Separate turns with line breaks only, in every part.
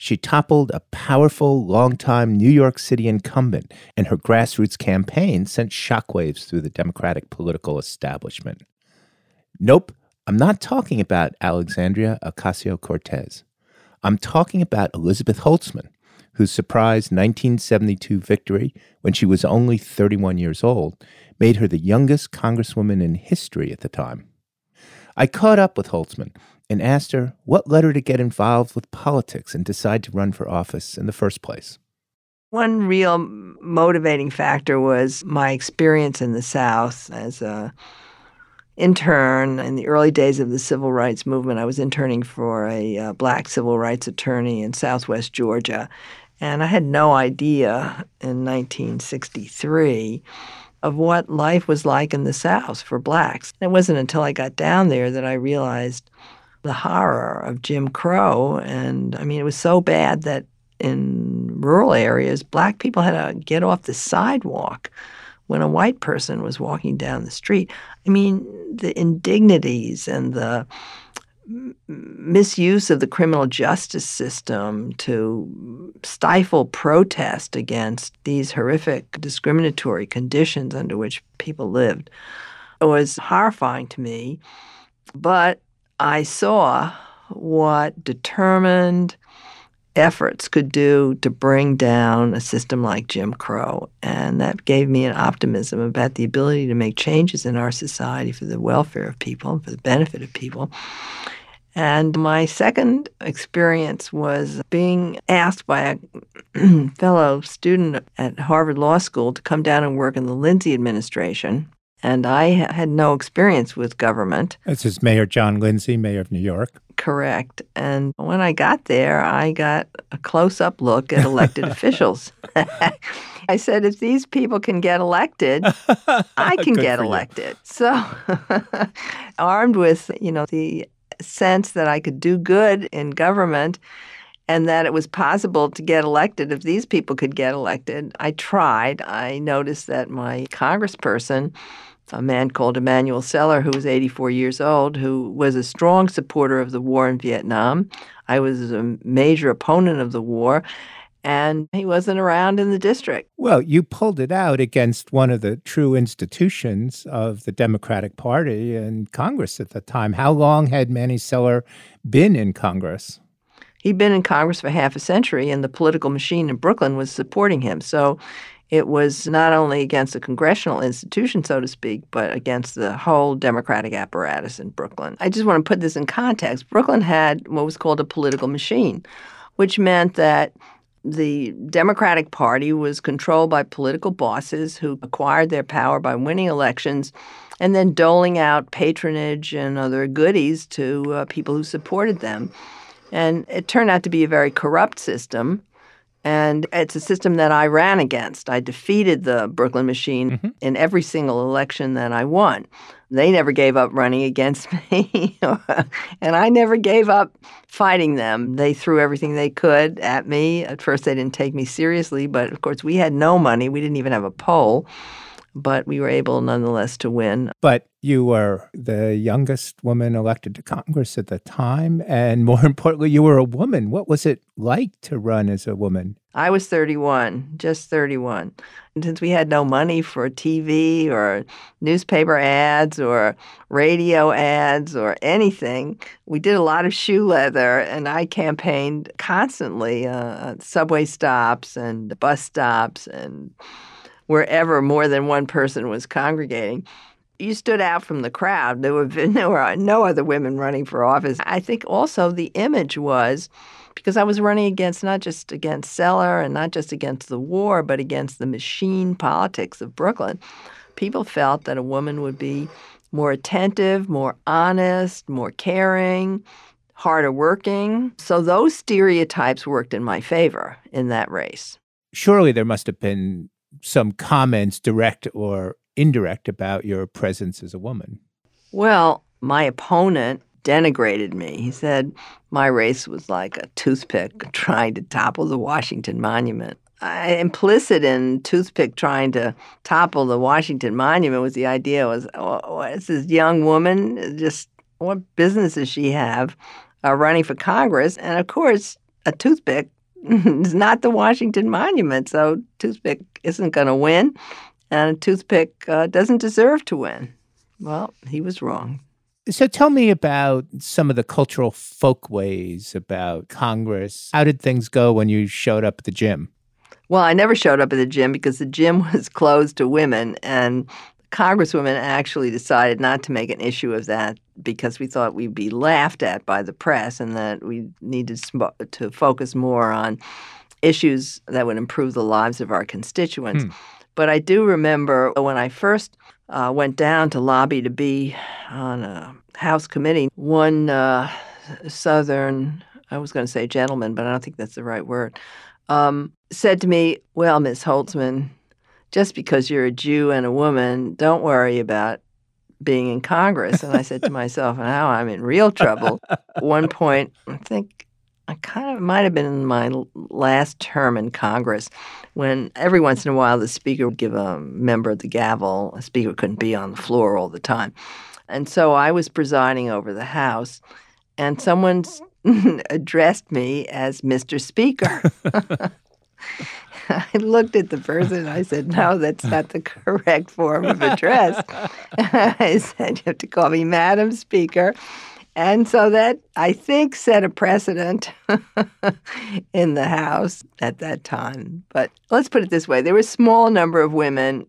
She toppled a powerful, longtime New York City incumbent, and her grassroots campaign sent shockwaves through the Democratic political establishment. Nope, I'm not talking about Alexandria Ocasio Cortez. I'm talking about Elizabeth Holtzman, whose surprise 1972 victory, when she was only 31 years old, made her the youngest congresswoman in history at the time. I caught up with Holtzman and asked her what led her to get involved with politics and decide to run for office in the first place.
One real motivating factor was my experience in the South as a intern in the early days of the civil rights movement. I was interning for a uh, black civil rights attorney in Southwest Georgia, and I had no idea in 1963 of what life was like in the South for blacks. It wasn't until I got down there that I realized the horror of Jim Crow. And I mean, it was so bad that in rural areas, black people had to get off the sidewalk when a white person was walking down the street. I mean, the indignities and the misuse of the criminal justice system to stifle protest against these horrific discriminatory conditions under which people lived was horrifying to me. But I saw what determined efforts could do to bring down a system like Jim Crow. And that gave me an optimism about the ability to make changes in our society for the welfare of people, and for the benefit of people. And my second experience was being asked by a fellow student at Harvard Law School to come down and work in the Lindsay administration. And I had no experience with government.
This is Mayor John Lindsay, Mayor of New York.
Correct. And when I got there, I got a close up look at elected officials. I said, if these people can get elected, I can get elected. You. So, armed with, you know, the sense that I could do good in government and that it was possible to get elected if these people could get elected. I tried. I noticed that my congressperson, a man called Emanuel Celler, who was 84 years old, who was a strong supporter of the war in Vietnam. I was a major opponent of the war and he wasn't around in the district.
Well, you pulled it out against one of the true institutions of the Democratic Party and Congress at the time. How long had Manny Celler been in Congress?
He'd been in Congress for half a century, and the political machine in Brooklyn was supporting him. So it was not only against the congressional institution, so to speak, but against the whole Democratic apparatus in Brooklyn. I just want to put this in context. Brooklyn had what was called a political machine, which meant that the Democratic Party was controlled by political bosses who acquired their power by winning elections and then doling out patronage and other goodies to uh, people who supported them. And it turned out to be a very corrupt system. And it's a system that I ran against. I defeated the Brooklyn machine mm-hmm. in every single election that I won. They never gave up running against me, and I never gave up fighting them. They threw everything they could at me. At first, they didn't take me seriously, but of course, we had no money. We didn't even have a poll but we were able nonetheless to win.
But you were the youngest woman elected to Congress at the time. And more importantly, you were a woman. What was it like to run as a woman?
I was 31, just 31. And since we had no money for TV or newspaper ads or radio ads or anything, we did a lot of shoe leather. And I campaigned constantly uh, subway stops and bus stops and wherever more than one person was congregating. You stood out from the crowd. There were, there were no other women running for office. I think also the image was because I was running against not just against Celler and not just against the war, but against the machine politics of Brooklyn. People felt that a woman would be more attentive, more honest, more caring, harder working. So those stereotypes worked in my favor in that race.
Surely there must have been some comments, direct or indirect, about your presence as a woman.
Well, my opponent denigrated me. He said my race was like a toothpick trying to topple the Washington Monument. I, implicit in toothpick trying to topple the Washington Monument was the idea was, oh, what's this young woman? Just what business does she have uh, running for Congress? And of course, a toothpick is not the Washington Monument, so toothpick isn't going to win, and toothpick uh, doesn't deserve to win. Well, he was wrong.
So tell me about some of the cultural folkways about Congress. How did things go when you showed up at the gym?
Well, I never showed up at the gym because the gym was closed to women, and Congresswomen actually decided not to make an issue of that because we thought we'd be laughed at by the press and that we needed to focus more on issues that would improve the lives of our constituents. Hmm. But I do remember when I first uh, went down to lobby to be on a House committee, one uh, Southern, I was going to say gentleman, but I don't think that's the right word, um, said to me, Well, Miss Holtzman, just because you're a Jew and a woman, don't worry about being in Congress. And I said to myself, now I'm in real trouble. one point, I think I kind of might have been in my last term in Congress when every once in a while the speaker would give a member the gavel. A speaker couldn't be on the floor all the time. And so I was presiding over the House, and someone addressed me as Mr. Speaker. I looked at the person and I said, No, that's not the correct form of address. I said, You have to call me Madam Speaker. And so that, I think, set a precedent in the House at that time. But let's put it this way there was a small number of women.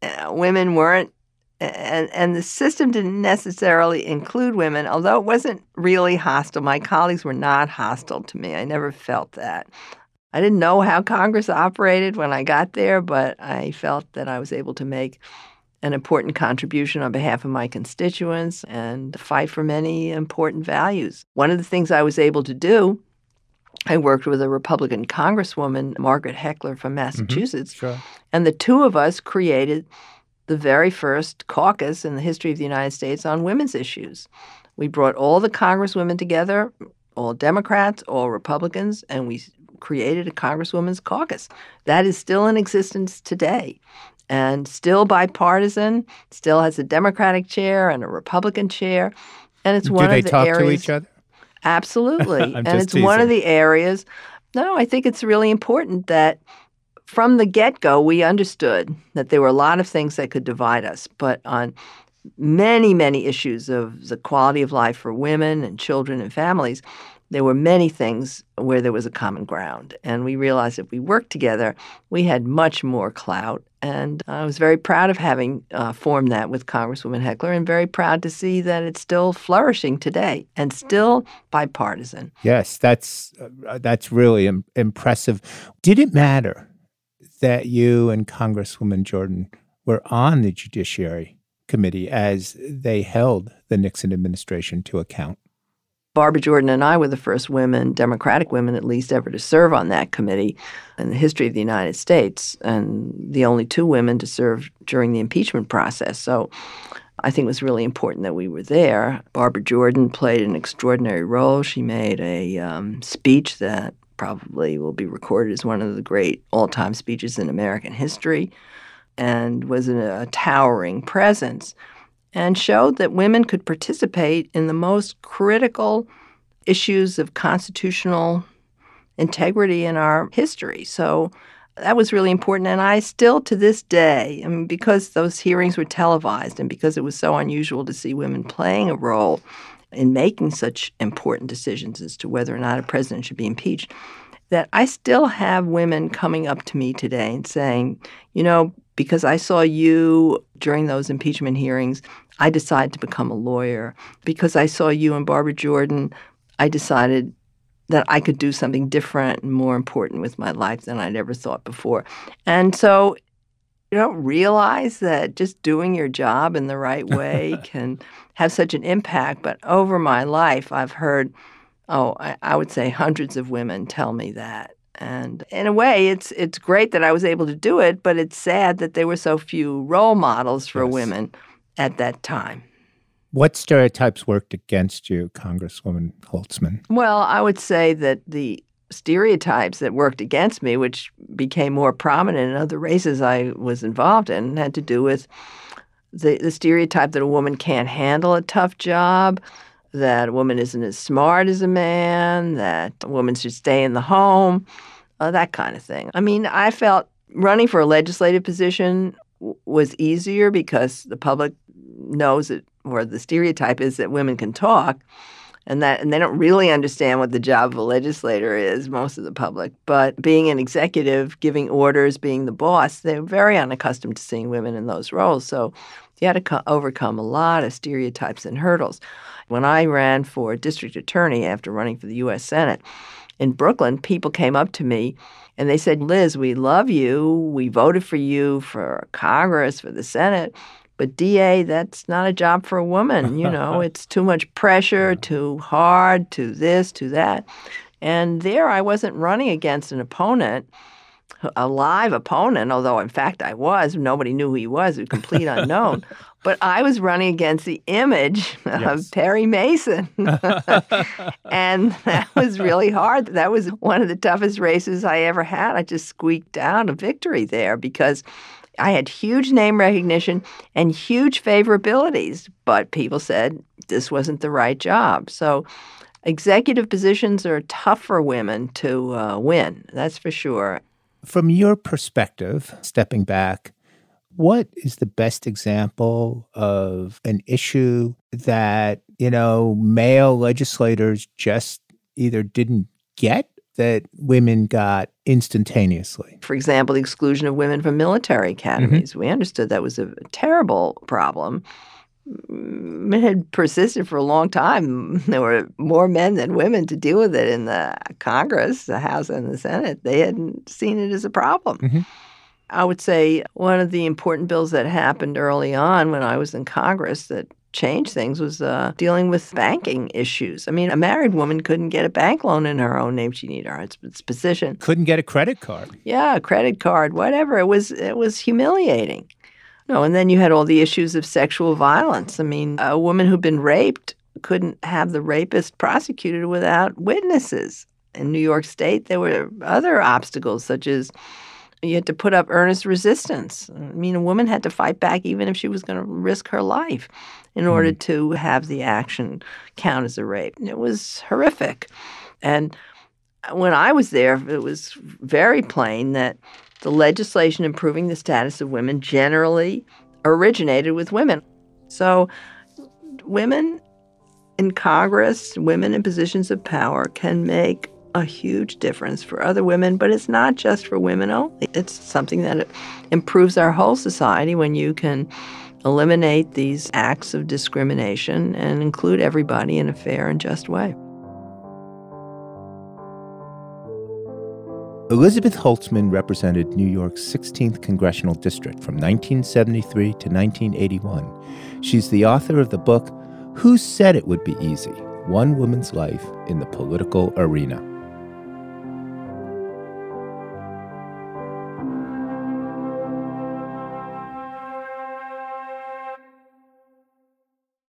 Uh, women weren't and and the system didn't necessarily include women, although it wasn't really hostile. My colleagues were not hostile to me. I never felt that. I didn't know how Congress operated when I got there, but I felt that I was able to make an important contribution on behalf of my constituents and fight for many important values. One of the things I was able to do, I worked with a Republican Congresswoman, Margaret Heckler from mm-hmm. Massachusetts,
mm-hmm, sure.
and the two of us created the very first caucus in the history of the United States on women's issues. We brought all the Congresswomen together, all Democrats, all Republicans, and we created a Congresswomen's Caucus. That is still in existence today and still bipartisan, still has a Democratic chair and a Republican chair. And it's
Do
one
of
the
talk
areas.
to each other?
Absolutely. and it's
teasing.
one of the areas. No, I think it's really important that from the get go, we understood that there were a lot of things that could divide us, but on many, many issues of the quality of life for women and children and families, there were many things where there was a common ground. And we realized if we worked together, we had much more clout. And I was very proud of having uh, formed that with Congresswoman Heckler and very proud to see that it's still flourishing today and still bipartisan.
Yes, that's, uh, that's really Im- impressive. Did it matter that you and Congresswoman Jordan were on the Judiciary Committee as they held the Nixon administration to account?
Barbara Jordan and I were the first women, Democratic women at least, ever to serve on that committee in the history of the United States, and the only two women to serve during the impeachment process. So I think it was really important that we were there. Barbara Jordan played an extraordinary role. She made a um, speech that probably will be recorded as one of the great all time speeches in American history and was a, a towering presence and showed that women could participate in the most critical issues of constitutional integrity in our history. So that was really important. And I still, to this day, I mean, because those hearings were televised and because it was so unusual to see women playing a role in making such important decisions as to whether or not a president should be impeached, that I still have women coming up to me today and saying, you know, because I saw you during those impeachment hearings, I decided to become a lawyer. Because I saw you and Barbara Jordan, I decided that I could do something different and more important with my life than I'd ever thought before. And so you don't realize that just doing your job in the right way can have such an impact. But over my life, I've heard, oh, I, I would say hundreds of women tell me that. And in a way, it's it's great that I was able to do it, but it's sad that there were so few role models for yes. women at that time.
What stereotypes worked against you, Congresswoman Holtzman?
Well, I would say that the stereotypes that worked against me, which became more prominent in other races I was involved in, had to do with the, the stereotype that a woman can't handle a tough job, that a woman isn't as smart as a man, that a woman should stay in the home, uh, that kind of thing. I mean, I felt running for a legislative position w- was easier because the public knows it, or the stereotype is that women can talk and that and they don't really understand what the job of a legislator is most of the public but being an executive giving orders being the boss they're very unaccustomed to seeing women in those roles so you had to co- overcome a lot of stereotypes and hurdles when i ran for district attorney after running for the u.s senate in brooklyn people came up to me and they said liz we love you we voted for you for congress for the senate but DA, that's not a job for a woman. You know, it's too much pressure, too hard, to this, to that. And there I wasn't running against an opponent, a live opponent, although in fact I was. Nobody knew who he was, a complete unknown. but I was running against the image of yes. Perry Mason. and that was really hard. That was one of the toughest races I ever had. I just squeaked out a victory there because I had huge name recognition and huge favorabilities, but people said this wasn't the right job. So executive positions are tough for women to uh, win, that's for sure.
From your perspective, stepping back, what is the best example of an issue that, you know, male legislators just either didn't get that women got instantaneously.
For example, the exclusion of women from military academies. Mm-hmm. We understood that was a terrible problem. It had persisted for a long time. There were more men than women to deal with it in the Congress, the House, and the Senate. They hadn't seen it as a problem. Mm-hmm. I would say one of the important bills that happened early on when I was in Congress that changed things was uh, dealing with banking issues. I mean, a married woman couldn't get a bank loan in her own name. She needed her husband's position.
Couldn't get a credit card.
Yeah, a credit card, whatever. It was it was humiliating. No, and then you had all the issues of sexual violence. I mean, a woman who'd been raped couldn't have the rapist prosecuted without witnesses. In New York State, there were other obstacles such as you had to put up earnest resistance. I mean, a woman had to fight back even if she was going to risk her life in order mm. to have the action count as a rape. And it was horrific. And when I was there, it was very plain that the legislation improving the status of women generally originated with women. So, women in Congress, women in positions of power can make a huge difference for other women, but it's not just for women only. It's something that improves our whole society when you can eliminate these acts of discrimination and include everybody in a fair and just way.
Elizabeth Holtzman represented New York's 16th congressional district from 1973 to 1981. She's the author of the book Who Said It Would Be Easy? One Woman's Life in the Political Arena.